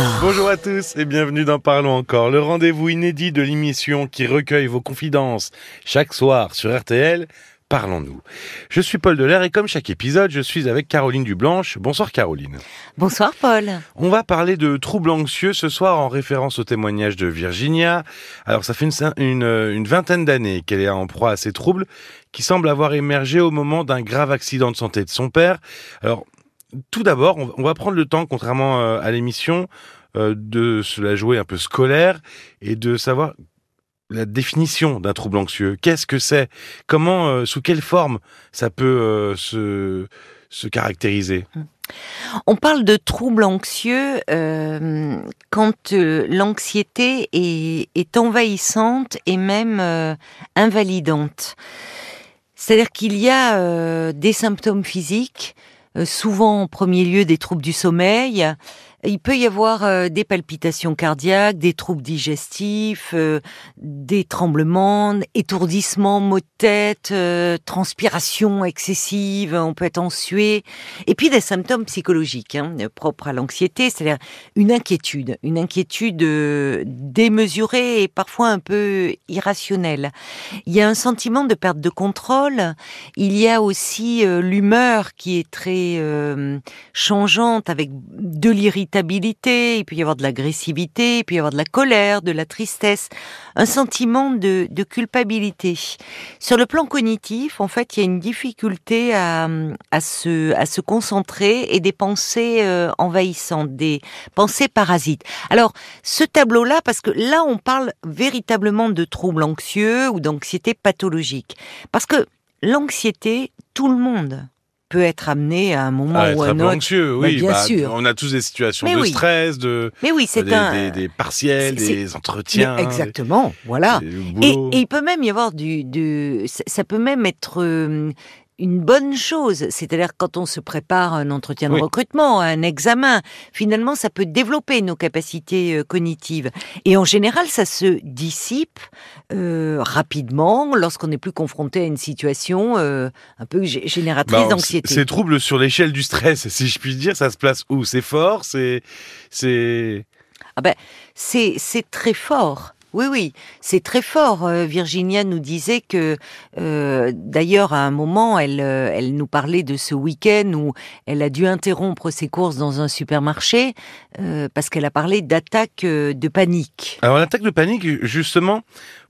encore. Bonjour à tous et bienvenue dans Parlons encore, le rendez-vous inédit de l'émission qui recueille vos confidences chaque soir sur RTL. Parlons-nous. Je suis Paul Delair et comme chaque épisode, je suis avec Caroline Dublanche. Bonsoir Caroline. Bonsoir Paul. On va parler de troubles anxieux ce soir en référence au témoignage de Virginia. Alors ça fait une, une, une vingtaine d'années qu'elle est en proie à ces troubles qui semblent avoir émergé au moment d'un grave accident de santé de son père. Alors tout d'abord, on va prendre le temps, contrairement euh, à l'émission, euh, de se la jouer un peu scolaire et de savoir la définition d'un trouble anxieux. Qu'est-ce que c'est? Comment, euh, sous quelle forme ça peut se, se caractériser? On parle de trouble anxieux quand l'anxiété est, envahissante et même invalidante. C'est-à-dire qu'il y a des symptômes physiques, souvent en premier lieu des troubles du sommeil, il peut y avoir euh, des palpitations cardiaques, des troubles digestifs, euh, des tremblements, étourdissements, maux de tête, euh, transpiration excessive, on peut être en suée, et puis des symptômes psychologiques hein, propres à l'anxiété, c'est-à-dire une inquiétude, une inquiétude démesurée et parfois un peu irrationnelle. Il y a un sentiment de perte de contrôle, il y a aussi l'humeur qui est très changeante avec de l'irritation il peut y avoir de l'agressivité, il peut y avoir de la colère, de la tristesse, un sentiment de, culpabilité. Sur le plan cognitif, en fait, il y a une difficulté à, se, à se concentrer et des pensées euh, envahissantes, des pensées parasites. Alors, ce tableau-là, parce que là, on parle véritablement de troubles anxieux ou d'anxiété pathologique. Parce que l'anxiété, tout le monde peut être amené à un moment ah, ou à un autre. anxieux, oui, bien bah, sûr. On a tous des situations de stress, de, mais oui, c'est des, un... des, partiels, des entretiens. exactement, voilà. Et, il peut même y avoir du, du ça peut même être euh, une bonne chose. C'est-à-dire quand on se prépare un entretien de recrutement, un examen, finalement, ça peut développer nos capacités euh, cognitives. Et en général, ça se dissipe euh, rapidement lorsqu'on n'est plus confronté à une situation euh, un peu génératrice bah, d'anxiété. Ces troubles sur l'échelle du stress, si je puis dire, ça se place où? C'est fort? C'est ah ben c'est c'est très fort. Oui, oui, c'est très fort. Euh, Virginia nous disait que, euh, d'ailleurs, à un moment, elle, euh, elle nous parlait de ce week-end où elle a dû interrompre ses courses dans un supermarché parce qu'elle a parlé d'attaque de panique. Alors l'attaque de panique, justement,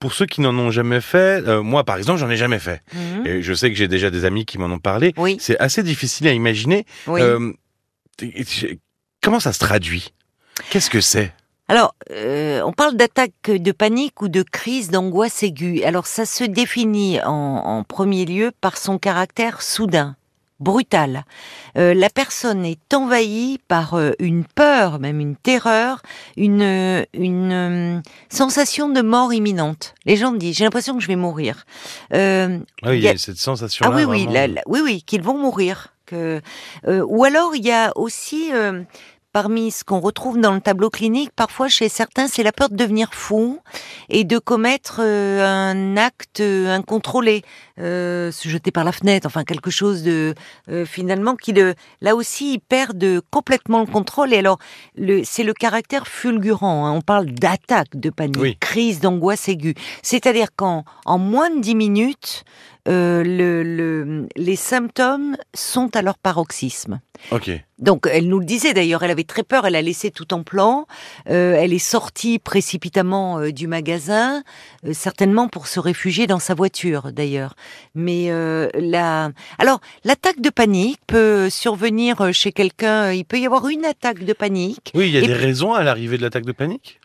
pour ceux qui n'en ont jamais fait, moi par exemple, j'en ai jamais fait. Mhm. Et je sais que j'ai déjà des amis qui m'en ont parlé. Oui. C'est assez difficile à imaginer. Oui. comment ça se traduit? Qu'est-ce que c'est? Alors, euh, on parle d'attaque de panique ou de crise d'angoisse aiguë. Alors, ça se définit en, premier lieu par son caractère soudain, brutal. Euh, la personne est envahie par euh, une peur, même une terreur, une, une sensation de mort imminente. Les gens disent, j'ai l'impression que je vais mourir. ah oui, il y a cette sensation. Ah oui, oui, oui, oui, qu'ils vont mourir. Que, ou alors, il y a aussi parmi ce qu'on retrouve dans le tableau clinique, parfois chez certains, c'est la peur de devenir fou et de commettre euh, un acte incontrôlé, euh, se jeter par la fenêtre, enfin quelque chose de euh, finalement qui le, là aussi ils perdent complètement le contrôle. Et alors, le, c'est le caractère fulgurant. Hein. on parle d'attaque de panique, crise d'angoisse aiguë. C'est-à-dire qu'en en moins de dix minutes, euh, le, les symptômes sont à leur paroxysme. Ok. Donc elle nous le disait d'ailleurs, elle avait très peur, elle a laissé tout en plan, euh, elle est sortie précipitamment euh, du magasin, certainement pour se réfugier dans sa voiture d'ailleurs. Mais la... alors l'attaque de panique peut survenir chez quelqu'un, il peut y avoir une attaque de panique. Oui, il y a des raisons à l'arrivée de l'attaque de panique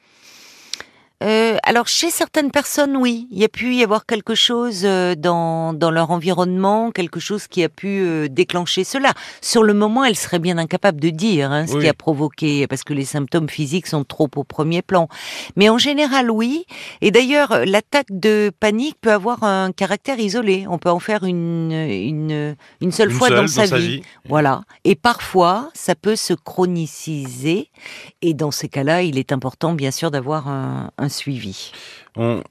euh, alors chez certaines personnes, oui, il y a pu y avoir quelque chose euh, dans, dans leur environnement, quelque chose qui a pu euh, déclencher cela. Sur le moment, elle serait bien incapable de dire hein, ce qui a provoqué, parce que les symptômes physiques sont trop au premier plan. Mais en général, oui. Et d'ailleurs, l'attaque de panique peut avoir un caractère isolé. On peut en faire une, une, une seule fois dans, sa, vie. Voilà. Et parfois, ça peut se chroniciser. Et dans ces cas-là, il est important, bien sûr, d'avoir un, un suivi. On...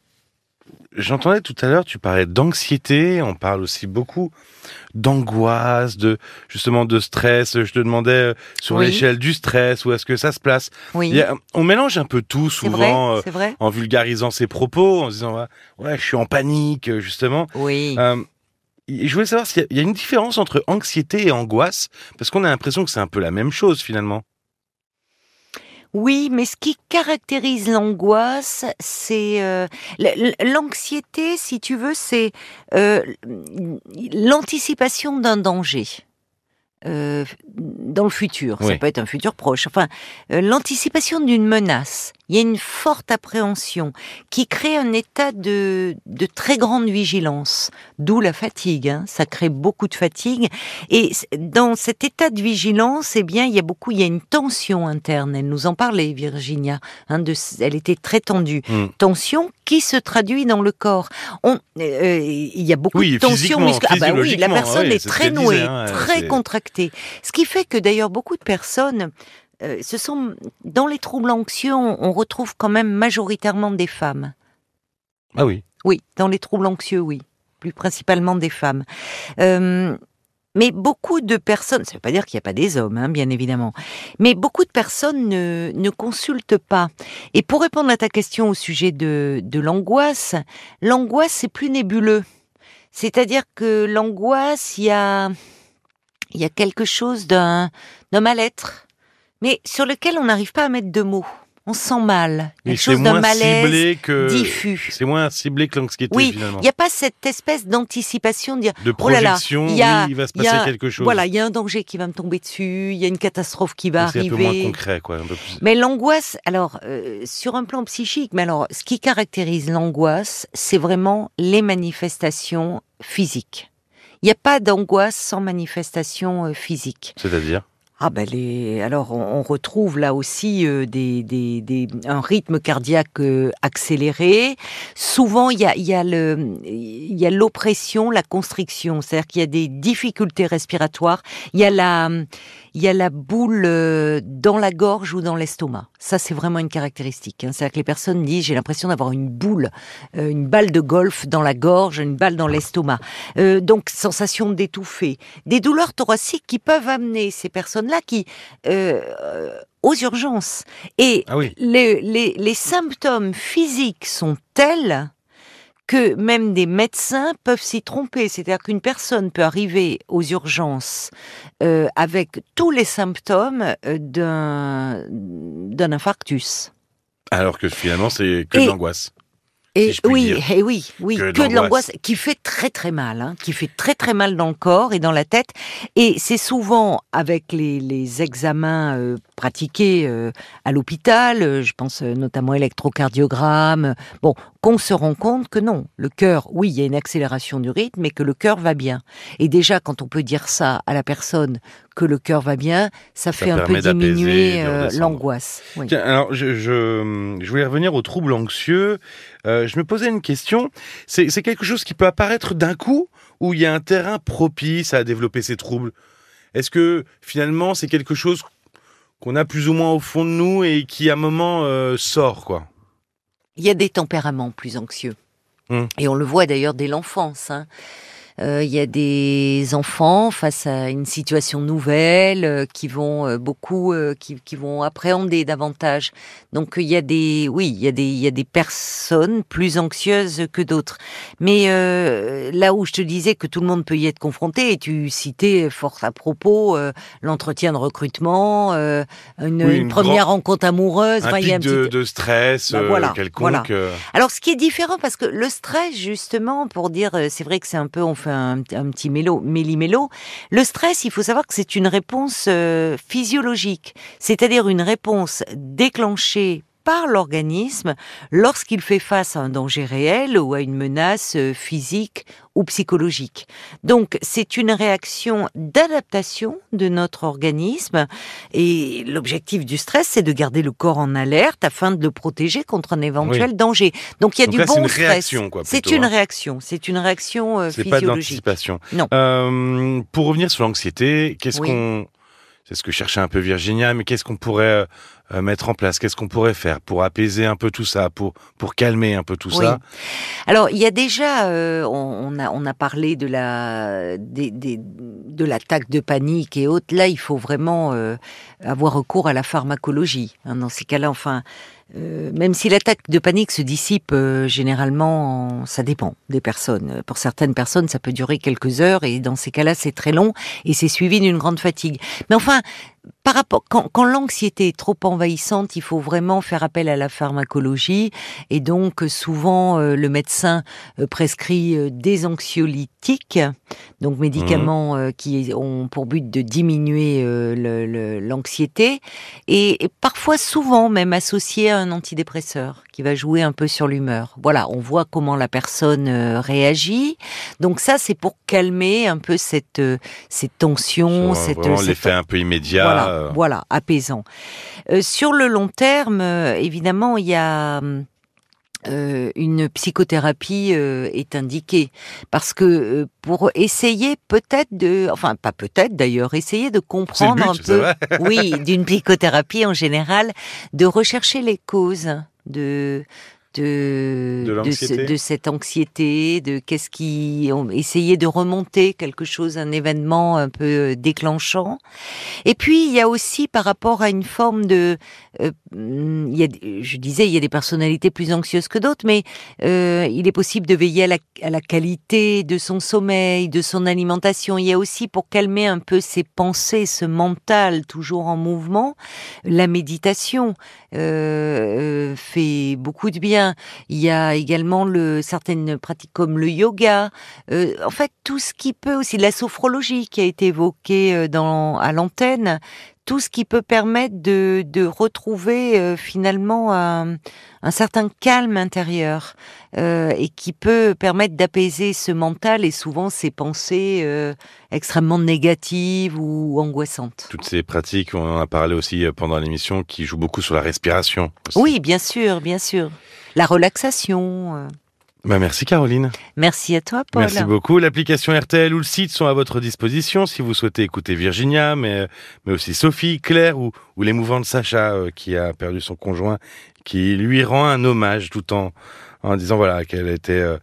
j'entendais tout à l'heure, tu parlais d'anxiété, on parle aussi beaucoup d'angoisse, de justement de stress. Je te demandais euh, sur Oui. l'échelle du stress, où est-ce que ça se place? Oui, a- on mélange un peu tout vrai, souvent euh, en vulgarisant ses propos, en se disant ouais, ouais, je suis en panique euh, justement. Oui. Euh, je voulais savoir s'il y a une différence entre anxiété et angoisse, parce qu'on a l'impression que c'est un peu la même chose finalement. Oui, mais ce qui caractérise l'angoisse, c'est euh, l'anxiété, si tu veux, c'est euh, l'anticipation d'un danger. euh, dans le futur, ça peut être un futur proche. Enfin, euh, l'anticipation d'une menace. Il y a une forte appréhension qui crée un état de, de très grande vigilance, d'où la fatigue. hein. Ça crée beaucoup de fatigue. Et dans cet état de vigilance, eh bien, il y a beaucoup, il y a une tension interne. Elle nous en parlait, Virginia. hein, de, elle était très tendue. Hmm. Tension qui se traduit dans le corps. On, euh, il y a beaucoup Oui, de tension musculaire. Ah bah oui, la personne oui, est très nouée, disait, hein, très contractée. Ce qui fait que d'ailleurs beaucoup de personnes, euh, ce sont dans les troubles anxieux, on, on retrouve quand même majoritairement des femmes. Ah oui. Oui, dans les troubles anxieux, oui, plus principalement des femmes. Euh, mais beaucoup de personnes, ça ne veut pas dire qu'il n'y a pas des hommes, hein, bien évidemment, mais beaucoup de personnes ne, ne consultent pas. Et pour répondre à ta question au sujet de, de l'angoisse, l'angoisse, c'est plus nébuleux. C'est-à-dire que l'angoisse, il y a, y a quelque chose d'un d'un mal-être, mais sur lequel on n'arrive pas à mettre de mots. On se sent mal. Quelque chose d'un malaise ciblé que diffus. c'est moins ciblé que l'anxiété Oui. Il n'y a pas cette espèce d'anticipation de dire De oh là là, projection, y a- oui, il va se passer a- quelque chose. voilà, il y a un danger qui va me tomber dessus, il y a une catastrophe qui va Donc, c'est un peu moins arriver. concret, quoi. Un peu plus... Mais l'angoisse, alors euh, sur un plan psychique, mais alors ce qui caractérise l'angoisse, c'est vraiment les manifestations physiques. Il n'y a pas d'angoisse sans manifestation euh, physique. C'est-à-dire? Ah ben les, alors on, retrouve là aussi euh, des, des, des, un rythme cardiaque euh, accéléré. Souvent il y a, y a le, il y a l'oppression, la constriction, c'est-à-dire qu'il y a des difficultés respiratoires. Il y a la, il y a la boule euh, dans la gorge ou dans l'estomac. Ça c'est vraiment une caractéristique. hein. C'est-à-dire que les personnes disent j'ai l'impression d'avoir une boule, euh, une balle de golf dans la gorge, une balle dans l'estomac. Euh, donc sensation d'étouffer des douleurs thoraciques qui peuvent amener ces personnes-là qui euh, euh, aux urgences. Et Ah oui. les, les, les symptômes physiques sont tels que même des médecins peuvent s'y tromper. C'est-à-dire qu'une personne peut arriver aux urgences euh, avec tous les symptômes euh, d'un d'un infarctus. Alors que finalement, c'est que de l'angoisse. Et je puis oui, dire. et oui, oui, Que que, de l'angoisse. qui fait très très mal, hein, qui fait très très mal dans le corps et dans la tête. Et c'est souvent avec les, les examens euh, pratiqués euh, à l'hôpital, euh, je pense notamment électrocardiogramme, bon, qu'on se rend compte que non, le cœur, oui, il y a une accélération du rythme, mais que le cœur va bien. Et déjà, quand on peut dire ça à la personne que le cœur va bien, ça, fait un peu diminuer euh, l'angoisse. Oui. Alors je, je, je voulais revenir aux troubles anxieux. Euh, je me posais une question. C'est quelque chose qui peut apparaître d'un coup ou il y a un terrain propice à développer ces troubles? Est-ce que finalement c'est quelque chose qu'on a plus ou moins au fond de nous et qui à un moment euh, sort quoi? Il y a des tempéraments plus anxieux. Hmm. Et on le voit d'ailleurs dès l'enfance. hein. Euh, il y a des enfants face à une situation nouvelle euh, qui vont euh, beaucoup, qui, qui vont appréhender davantage. Donc il y a des, oui, il y a des, il y a des personnes plus anxieuses que d'autres. Mais là où je te disais que tout le monde peut y être confronté, et tu citais fort à propos l'entretien de recrutement, une, Oui, une une première rencontre amoureuse. Un enfin, il y a pic un de, petit- de stress euh, voilà, quelconque. voilà. alors, ce qui est différent, parce que le stress, justement, pour dire, c'est vrai que c'est un peu, on fait un, petit mélo, méli-mélo. Le stress, il faut savoir que c'est une réponse euh, physiologique, c'est-à-dire une réponse déclenchée par l'organisme lorsqu'il fait face à un danger réel ou à une menace euh, physique ou psychologique. Donc c'est une réaction d'adaptation de notre organisme et l'objectif du stress c'est de garder le corps en alerte afin de le protéger contre un éventuel danger. Donc il y a Donc du là, c'est bon une stress. réaction, quoi, C'est une hein. réaction, c'est une réaction euh, C'est pas de physiologique. l'anticipation. Non. Euh, pour revenir sur l'anxiété, qu'est-ce Oui. qu'on... C'est ce que cherchait un peu Virginia, mais qu'est-ce qu'on pourrait euh, mettre en place? Qu'est-ce qu'on pourrait faire pour apaiser un peu tout ça, pour pour calmer un peu tout Oui. ça? Alors, il y a déjà, euh, on, on a, on a parlé de la, des, des- de l'attaque de panique et autres. Là, il faut vraiment euh, avoir recours à la pharmacologie. hein, dans ces cas-là, enfin, euh, même si l'attaque de panique se dissipe euh, généralement, en- ça dépend des personnes. Pour certaines personnes, ça peut durer quelques heures et dans ces cas-là, c'est très long et c'est suivi d'une grande fatigue. Mais enfin, par rapport, quand, quand l'anxiété est trop envahissante, il faut vraiment faire appel à la pharmacologie. Et donc souvent euh, le médecin euh, prescrit euh, des anxiolytiques, donc médicaments euh, qui ont pour but de diminuer le- le- l'anxiété. Et, et parfois souvent même associé à un antidépresseur qui va jouer un peu sur l'humeur. Voilà, on voit comment la personne euh, réagit. Donc ça c'est pour calmer un peu cette euh, cette tension, euh, cette l'effet un peu immédiat. voilà, voilà, apaisant. Euh, sur le long terme, évidemment, il y a euh, une psychothérapie euh, est indiquée parce que euh, pour essayer peut-être de, enfin pas peut-être d'ailleurs, essayer de comprendre but, un peu, oui, d'une psychothérapie en général, de rechercher les causes de de De de, ce- l'anxiété. de cette anxiété, de qu'est-ce qui on essayer de remonter quelque chose, un événement un peu euh, déclenchant. Et puis il y a aussi par rapport à une forme de, euh, hum, il y a, je disais, il y a des personnalités plus anxieuses que d'autres, mais euh, il est possible de veiller à la, à la qualité de son sommeil, de son alimentation. Il y a aussi pour calmer un peu ses pensées, ce mental toujours en mouvement, la méditation euh, fait beaucoup de bien. Il y a également le, certaines pratiques comme le yoga. Euh, en fait, tout ce qui peut aussi, la sophrologie qui a été évoquée euh, dans, à l'antenne, tout ce qui peut permettre de, de retrouver euh, finalement un, un certain calme intérieur euh, et qui peut permettre d'apaiser ce mental et souvent ces pensées euh, extrêmement négatives ou angoissantes. Toutes ces pratiques, on en a parlé aussi pendant l'émission, qui jouent beaucoup sur la respiration. aussi. Oui, bien sûr, bien sûr. La relaxation. Bah, merci Caroline. Merci à toi, Paul. Merci beaucoup. L'application RTL ou le site sont à votre disposition si vous souhaitez écouter Virginia, mais, mais aussi Sophie, Claire ou, ou l'émouvante Sacha euh, qui a perdu son conjoint, qui lui rend un hommage tout en, en disant voilà qu'elle était euh,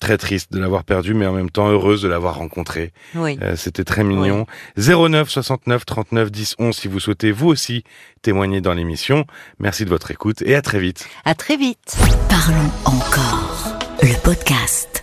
très triste de l'avoir perdu, mais en même temps heureuse de l'avoir rencontré. Oui. Euh, C'était très mignon. 09 69 39 10 11 si vous souhaitez vous aussi témoigner dans l'émission. Merci de votre écoute et à très vite. À très vite. Parlons encore. Le podcast.